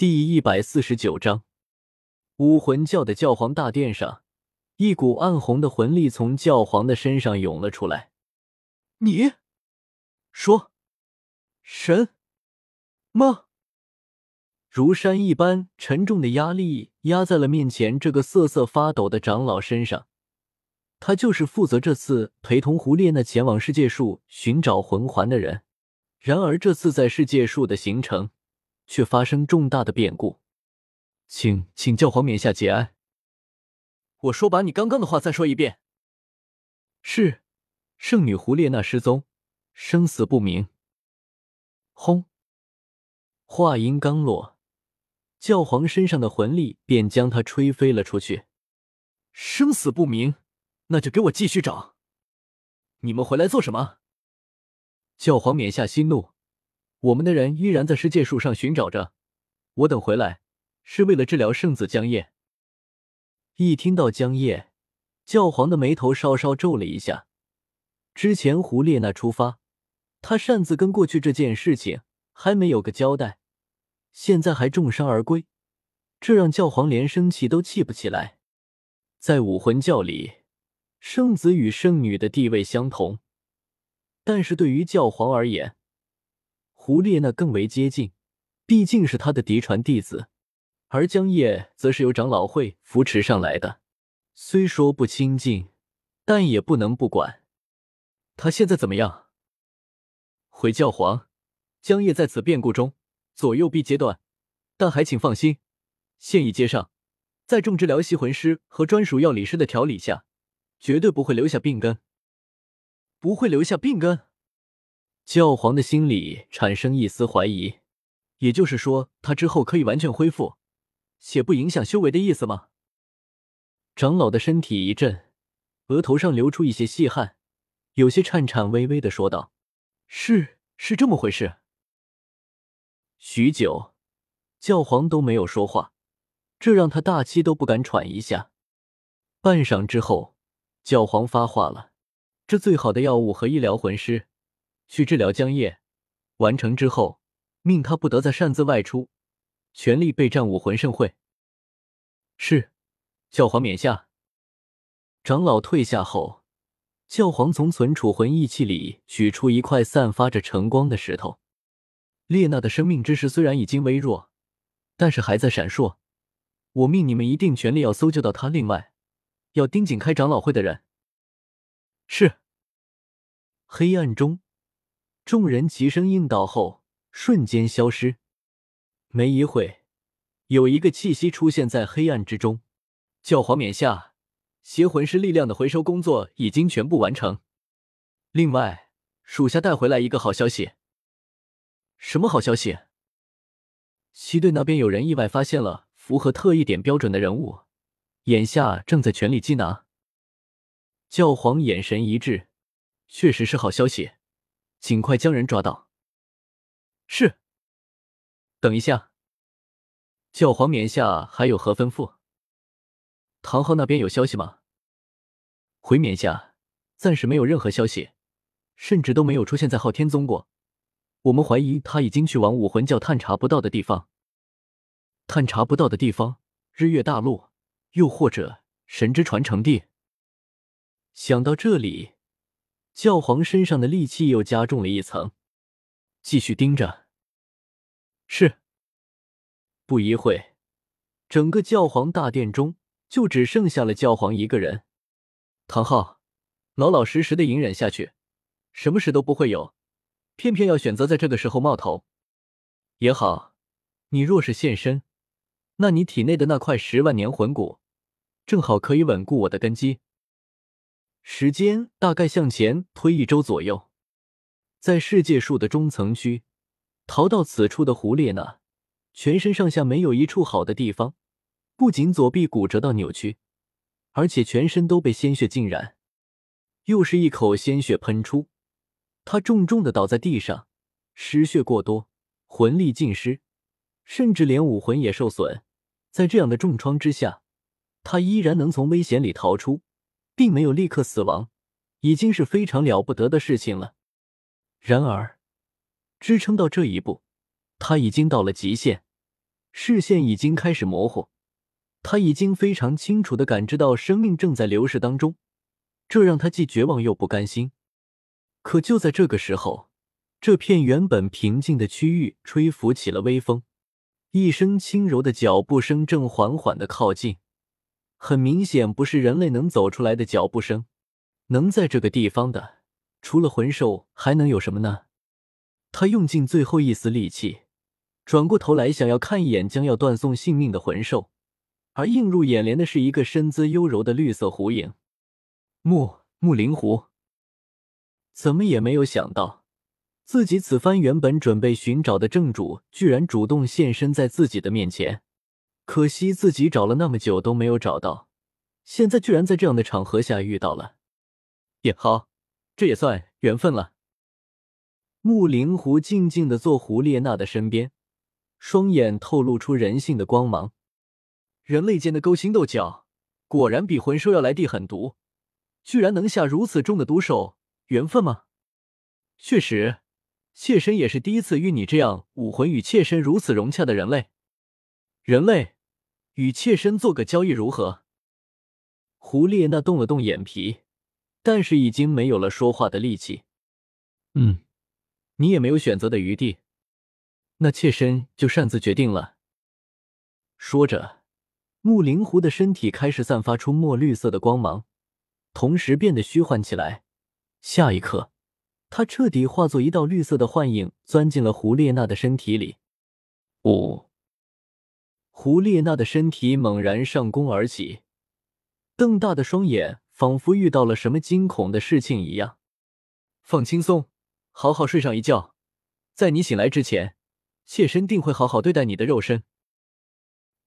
第一百四十九章，武魂教的教皇大殿上，一股暗红的魂力从教皇的身上涌了出来。你说神吗？如山一般沉重的压力压在了面前这个瑟瑟发抖的长老身上。他就是负责这次陪同胡列娜前往世界树寻找魂环的人。然而这次在世界树的行程。却发生重大的变故，请请教皇冕下节哀。我说，把你刚刚的话再说一遍。是，圣女胡列娜失踪，生死不明。轰！话音刚落，教皇身上的魂力便将他吹飞了出去。生死不明，那就给我继续找。你们回来做什么？教皇冕下息怒。我们的人依然在世界树上寻找着，我等回来是为了治疗圣子江夜。一听到江夜，教皇的眉头稍稍皱了一下。之前胡列娜出发，他擅自跟过去这件事情还没有个交代，现在还重伤而归，这让教皇连生气都气不起来。在武魂教里，圣子与圣女的地位相同，但是对于教皇而言，胡列娜更为接近，毕竟是他的嫡传弟子，而江夜则是由长老会扶持上来的。虽说不亲近，但也不能不管。他现在怎么样？回教皇，江夜在此变故中左右臂截断，但还请放心，现已接上，在众治疗吸魂师和专属药理师的调理下，绝对不会留下病根，不会留下病根。教皇的心里产生一丝怀疑，也就是说，他之后可以完全恢复，且不影响修为的意思吗？长老的身体一震，额头上流出一些细汗，有些颤颤巍巍的说道：“是，是这么回事。”许久，教皇都没有说话，这让他大气都不敢喘一下。半晌之后，教皇发话了：“这最好的药物和医疗魂师。”去治疗江夜，完成之后，命他不得再擅自外出，全力备战武魂盛会。是，教皇冕下。长老退下后，教皇从存储魂意器里取出一块散发着橙光的石头。列娜的生命之石虽然已经微弱，但是还在闪烁。我命你们一定全力要搜救到他。另外，要盯紧开长老会的人。是。黑暗中。众人齐声应道后，瞬间消失。没一会，有一个气息出现在黑暗之中。教皇冕下，邪魂师力量的回收工作已经全部完成。另外，属下带回来一个好消息。什么好消息？西队那边有人意外发现了符合特异点标准的人物，眼下正在全力缉拿。教皇眼神一致，确实是好消息。尽快将人抓到。是。等一下，教皇冕下还有何吩咐？唐昊那边有消息吗？回冕下，暂时没有任何消息，甚至都没有出现在昊天宗过。我们怀疑他已经去往武魂教探查不到的地方。探查不到的地方，日月大陆，又或者神之传承地。想到这里。教皇身上的戾气又加重了一层，继续盯着。是。不一会，整个教皇大殿中就只剩下了教皇一个人。唐昊，老老实实的隐忍下去，什么事都不会有，偏偏要选择在这个时候冒头。也好，你若是现身，那你体内的那块十万年魂骨，正好可以稳固我的根基。时间大概向前推一周左右，在世界树的中层区，逃到此处的胡列娜，全身上下没有一处好的地方，不仅左臂骨折到扭曲，而且全身都被鲜血浸染，又是一口鲜血喷出，他重重的倒在地上，失血过多，魂力尽失，甚至连武魂也受损。在这样的重创之下，他依然能从危险里逃出。并没有立刻死亡，已经是非常了不得的事情了。然而，支撑到这一步，他已经到了极限，视线已经开始模糊。他已经非常清楚的感知到生命正在流逝当中，这让他既绝望又不甘心。可就在这个时候，这片原本平静的区域吹拂起了微风，一声轻柔的脚步声正缓缓的靠近。很明显，不是人类能走出来的脚步声。能在这个地方的，除了魂兽，还能有什么呢？他用尽最后一丝力气，转过头来，想要看一眼将要断送性命的魂兽，而映入眼帘的是一个身姿优柔的绿色狐影——木木灵狐。怎么也没有想到，自己此番原本准备寻找的正主，居然主动现身在自己的面前。可惜自己找了那么久都没有找到，现在居然在这样的场合下遇到了。也好，这也算缘分了。木灵狐静静的坐胡列娜的身边，双眼透露出人性的光芒。人类间的勾心斗角，果然比魂兽要来地狠毒。居然能下如此重的毒手，缘分吗？确实，妾身也是第一次遇你这样武魂与妾身如此融洽的人类。人类，与妾身做个交易如何？胡列娜动了动眼皮，但是已经没有了说话的力气。嗯。你也没有选择的余地，那妾身就擅自决定了。说着，木灵狐的身体开始散发出墨绿色的光芒，同时变得虚幻起来。下一刻，他彻底化作一道绿色的幻影，钻进了胡列娜的身体里。五，胡列娜的身体猛然上弓而起，瞪大的双眼仿佛遇到了什么惊恐的事情一样。放轻松。好好睡上一觉，在你醒来之前，妾身定会好好对待你的肉身。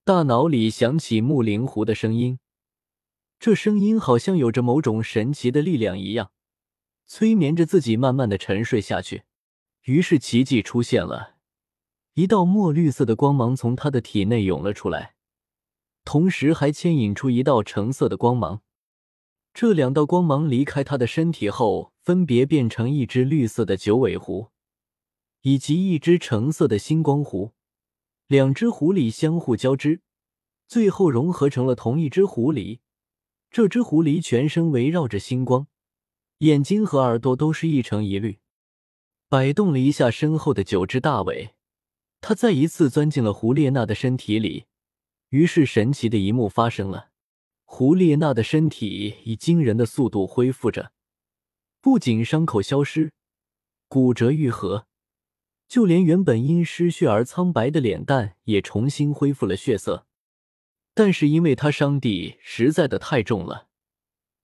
大脑里响起木灵狐的声音，这声音好像有着某种神奇的力量一样，催眠着自己慢慢的沉睡下去。于是奇迹出现了，一道墨绿色的光芒从他的体内涌了出来，同时还牵引出一道橙色的光芒。这两道光芒离开他的身体后，分别变成一只绿色的九尾狐，以及一只橙色的星光狐。两只狐狸相互交织，最后融合成了同一只狐狸。这只狐狸全身围绕着星光，眼睛和耳朵都是一橙一绿。摆动了一下身后的九只大尾，他再一次钻进了胡列娜的身体里。于是，神奇的一幕发生了。胡列娜的身体以惊人的速度恢复着，不仅伤口消失、骨折愈合，就连原本因失血而苍白的脸蛋也重新恢复了血色。但是因为他伤地实在的太重了，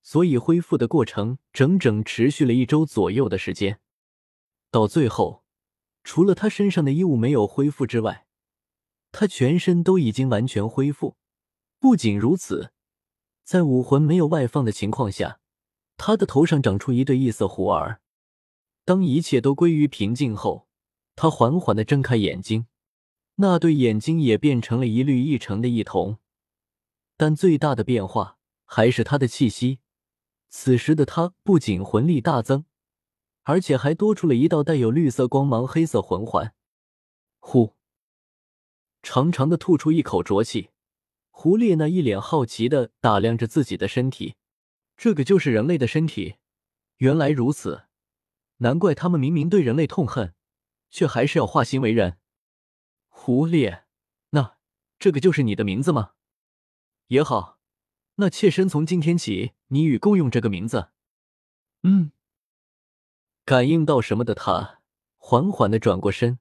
所以恢复的过程整整持续了一周左右的时间。到最后，除了他身上的衣物没有恢复之外，他全身都已经完全恢复。不仅如此。在武魂没有外放的情况下，他的头上长出一对异色狐儿。当一切都归于平静后，他缓缓的睁开眼睛，那对眼睛也变成了一绿一橙的异瞳。但最大的变化还是他的气息。此时的他不仅魂力大增，而且还多出了一道带有绿色光芒黑色魂环。呼，长长的吐出一口浊气。胡列那一脸好奇的打量着自己的身体，这个就是人类的身体，原来如此，难怪他们明明对人类痛恨，却还是要化形为人。胡列，那这个就是你的名字吗？也好，那妾身从今天起，你与共用这个名字。嗯。感应到什么的他，缓缓的转过身，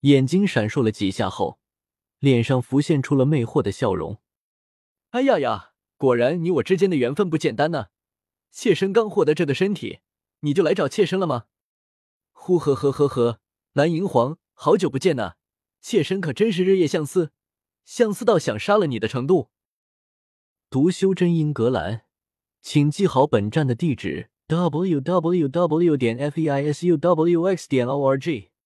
眼睛闪烁了几下后，脸上浮现出了魅惑的笑容。哎呀呀！果然你我之间的缘分不简单呢。妾身刚获得这个身体，你就来找妾身了吗？呼呵呵呵呵，蓝银皇，好久不见呐！妾身可真是日夜相思，相思到想杀了你的程度。读修真英格兰，请记好本站的地址 www.feisuwx.org。